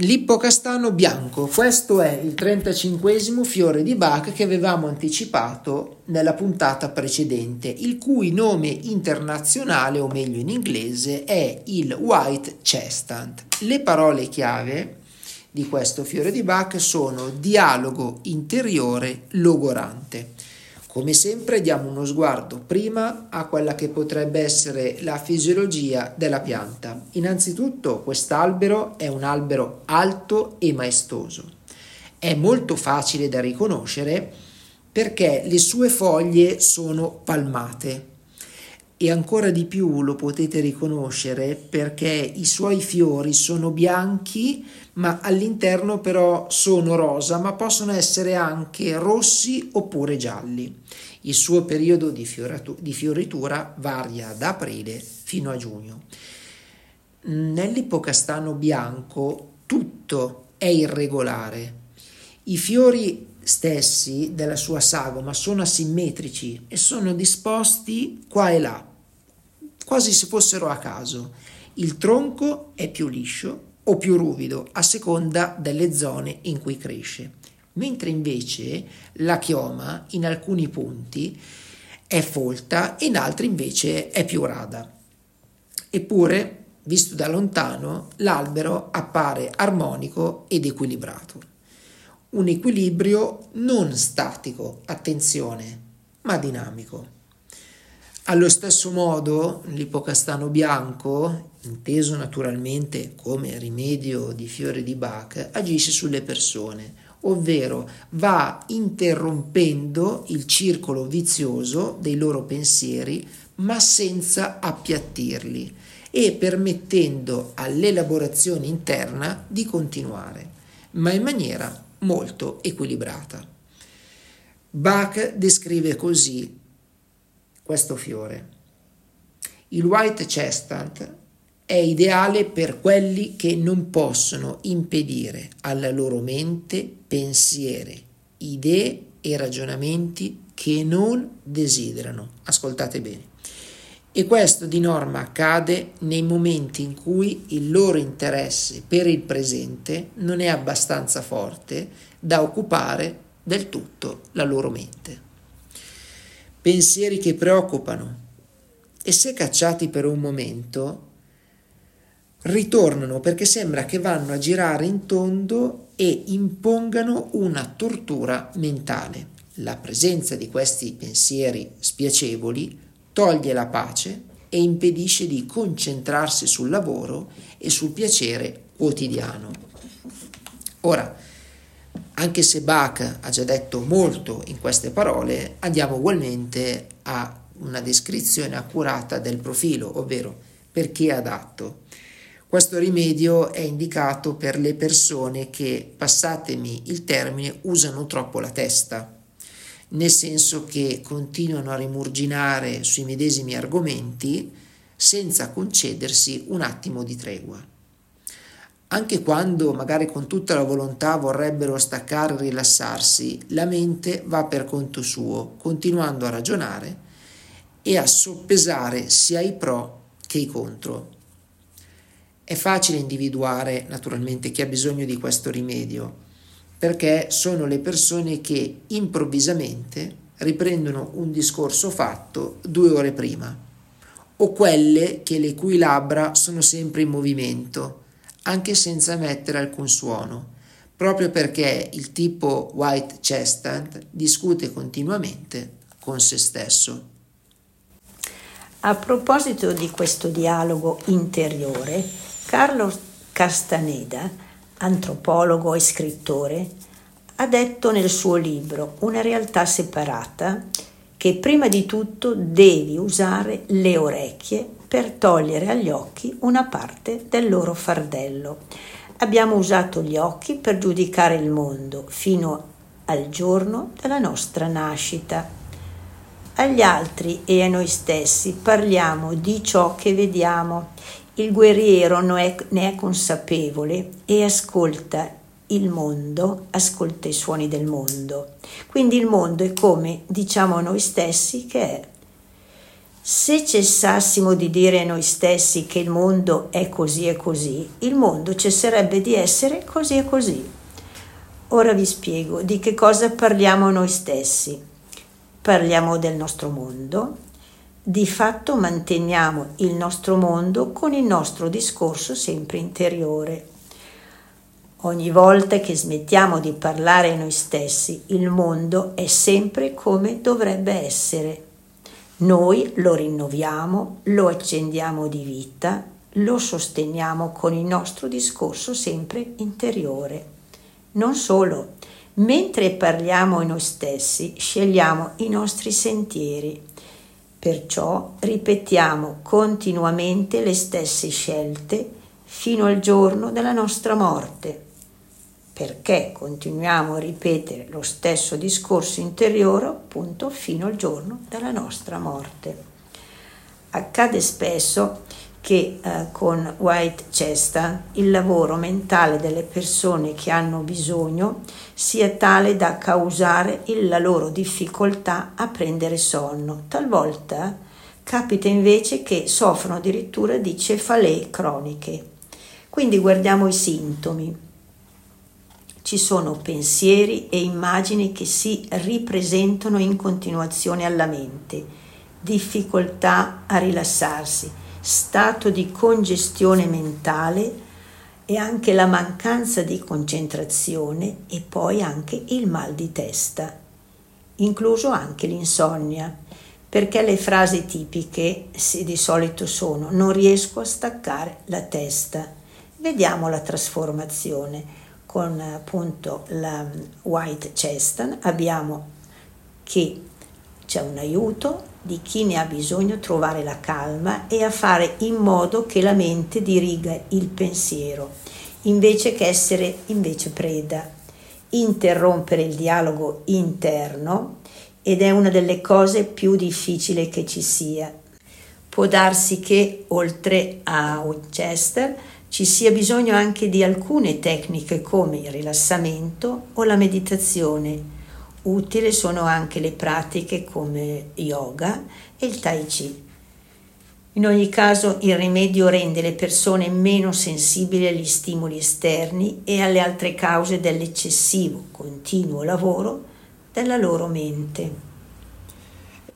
L'ippocastano bianco, questo è il 35 fiore di Bach che avevamo anticipato nella puntata precedente, il cui nome internazionale, o meglio in inglese, è il White Chestnut. Le parole chiave di questo fiore di Bach sono dialogo interiore logorante. Come sempre diamo uno sguardo prima a quella che potrebbe essere la fisiologia della pianta. Innanzitutto quest'albero è un albero alto e maestoso. È molto facile da riconoscere perché le sue foglie sono palmate e ancora di più lo potete riconoscere perché i suoi fiori sono bianchi ma all'interno però sono rosa ma possono essere anche rossi oppure gialli. Il suo periodo di, di fioritura varia da aprile fino a giugno. Nell'ipocastano bianco tutto è irregolare. I fiori stessi della sua sagoma sono asimmetrici e sono disposti qua e là, quasi se fossero a caso. Il tronco è più liscio o più ruvido a seconda delle zone in cui cresce, mentre invece la chioma in alcuni punti è folta e in altri invece è più rada. Eppure, visto da lontano, l'albero appare armonico ed equilibrato. Un equilibrio non statico, attenzione, ma dinamico. Allo stesso modo, l'ipocastano bianco, inteso naturalmente come rimedio di fiore di Bach, agisce sulle persone, ovvero va interrompendo il circolo vizioso dei loro pensieri, ma senza appiattirli e permettendo all'elaborazione interna di continuare, ma in maniera molto equilibrata. Bach descrive così questo fiore. Il white chestnut è ideale per quelli che non possono impedire alla loro mente pensieri, idee e ragionamenti che non desiderano. Ascoltate bene. E questo di norma accade nei momenti in cui il loro interesse per il presente non è abbastanza forte da occupare del tutto la loro mente pensieri che preoccupano e se cacciati per un momento ritornano perché sembra che vanno a girare in tondo e impongano una tortura mentale. La presenza di questi pensieri spiacevoli toglie la pace e impedisce di concentrarsi sul lavoro e sul piacere quotidiano. Ora, anche se Bach ha già detto molto in queste parole, andiamo ugualmente a una descrizione accurata del profilo, ovvero per chi è adatto. Questo rimedio è indicato per le persone che, passatemi il termine, usano troppo la testa, nel senso che continuano a rimurginare sui medesimi argomenti senza concedersi un attimo di tregua anche quando magari con tutta la volontà vorrebbero staccare e rilassarsi, la mente va per conto suo, continuando a ragionare e a soppesare sia i pro che i contro. È facile individuare naturalmente chi ha bisogno di questo rimedio, perché sono le persone che improvvisamente riprendono un discorso fatto due ore prima, o quelle che le cui labbra sono sempre in movimento anche senza emettere alcun suono, proprio perché il tipo White Chestnut discute continuamente con se stesso. A proposito di questo dialogo interiore, Carlo Castaneda, antropologo e scrittore, ha detto nel suo libro Una realtà separata che prima di tutto devi usare le orecchie per togliere agli occhi una parte del loro fardello. Abbiamo usato gli occhi per giudicare il mondo fino al giorno della nostra nascita. Agli altri e a noi stessi parliamo di ciò che vediamo. Il guerriero ne è consapevole e ascolta il mondo, ascolta i suoni del mondo. Quindi il mondo è come diciamo a noi stessi che è. Se cessassimo di dire a noi stessi che il mondo è così e così, il mondo cesserebbe di essere così e così. Ora vi spiego di che cosa parliamo noi stessi. Parliamo del nostro mondo, di fatto manteniamo il nostro mondo con il nostro discorso sempre interiore. Ogni volta che smettiamo di parlare noi stessi, il mondo è sempre come dovrebbe essere. Noi lo rinnoviamo, lo accendiamo di vita, lo sosteniamo con il nostro discorso sempre interiore. Non solo, mentre parliamo noi stessi, scegliamo i nostri sentieri. Perciò ripetiamo continuamente le stesse scelte fino al giorno della nostra morte perché continuiamo a ripetere lo stesso discorso interiore appunto fino al giorno della nostra morte. Accade spesso che eh, con White Chesta il lavoro mentale delle persone che hanno bisogno sia tale da causare la loro difficoltà a prendere sonno. Talvolta capita invece che soffrono addirittura di cefalee croniche. Quindi guardiamo i sintomi ci sono pensieri e immagini che si ripresentano in continuazione alla mente, difficoltà a rilassarsi, stato di congestione mentale e anche la mancanza di concentrazione e poi anche il mal di testa, incluso anche l'insonnia, perché le frasi tipiche di solito sono non riesco a staccare la testa. Vediamo la trasformazione con appunto la White Cheston abbiamo che c'è un aiuto di chi ne ha bisogno a trovare la calma e a fare in modo che la mente diriga il pensiero invece che essere invece preda. Interrompere il dialogo interno ed è una delle cose più difficili che ci sia. Può darsi che oltre a Winchester ci sia bisogno anche di alcune tecniche come il rilassamento o la meditazione. Utili sono anche le pratiche come yoga e il tai chi. In ogni caso il rimedio rende le persone meno sensibili agli stimoli esterni e alle altre cause dell'eccessivo, continuo lavoro della loro mente.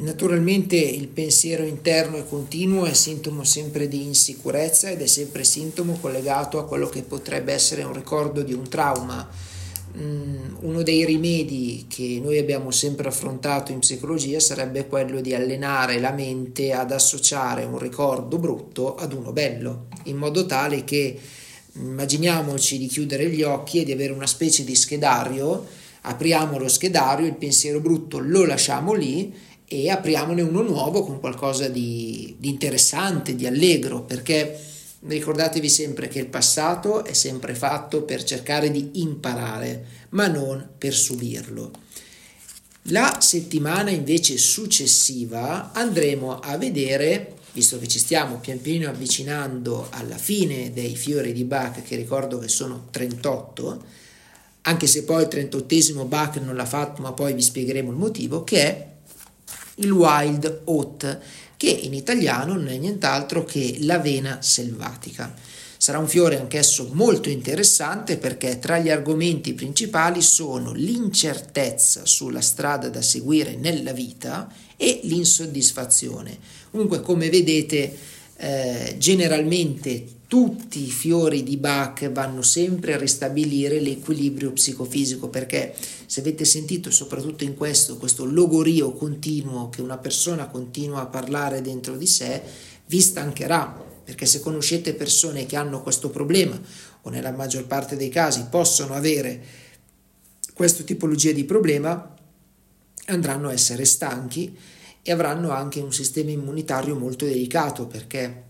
Naturalmente il pensiero interno e continuo è sintomo sempre di insicurezza ed è sempre sintomo collegato a quello che potrebbe essere un ricordo di un trauma. Mm, uno dei rimedi che noi abbiamo sempre affrontato in psicologia sarebbe quello di allenare la mente ad associare un ricordo brutto ad uno bello, in modo tale che immaginiamoci di chiudere gli occhi e di avere una specie di schedario, apriamo lo schedario, il pensiero brutto lo lasciamo lì e apriamone uno nuovo con qualcosa di, di interessante, di allegro, perché ricordatevi sempre che il passato è sempre fatto per cercare di imparare, ma non per subirlo. La settimana invece successiva andremo a vedere, visto che ci stiamo pian piano avvicinando alla fine dei fiori di Bach, che ricordo che sono 38, anche se poi il 38 Bach non l'ha fatto, ma poi vi spiegheremo il motivo, che è il wild oat, che in italiano non è nient'altro che l'avena selvatica. Sarà un fiore anch'esso molto interessante perché tra gli argomenti principali sono l'incertezza sulla strada da seguire nella vita e l'insoddisfazione. Comunque, come vedete, eh, generalmente tutti i fiori di Bach vanno sempre a ristabilire l'equilibrio psicofisico perché se avete sentito soprattutto in questo questo logorio continuo che una persona continua a parlare dentro di sé vi stancherà perché se conoscete persone che hanno questo problema o nella maggior parte dei casi possono avere questa tipologia di problema andranno a essere stanchi e avranno anche un sistema immunitario molto delicato perché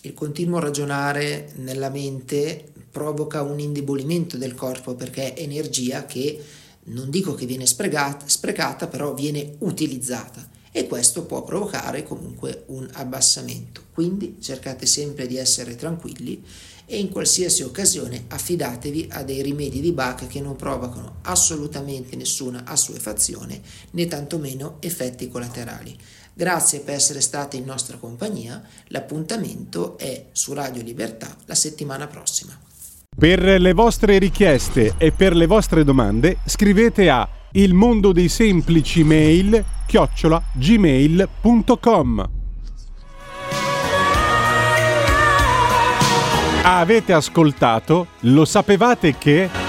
il continuo ragionare nella mente provoca un indebolimento del corpo perché è energia che non dico che viene sprecata, sprecata però viene utilizzata e questo può provocare comunque un abbassamento. Quindi cercate sempre di essere tranquilli e in qualsiasi occasione affidatevi a dei rimedi di Bach che non provocano assolutamente nessuna assuefazione né tantomeno effetti collaterali. Grazie per essere stati in nostra compagnia, l'appuntamento è su Radio Libertà la settimana prossima. Per le vostre richieste e per le vostre domande scrivete a il mondo dei semplici mail chiocciola gmail.com Avete ascoltato? Lo sapevate che...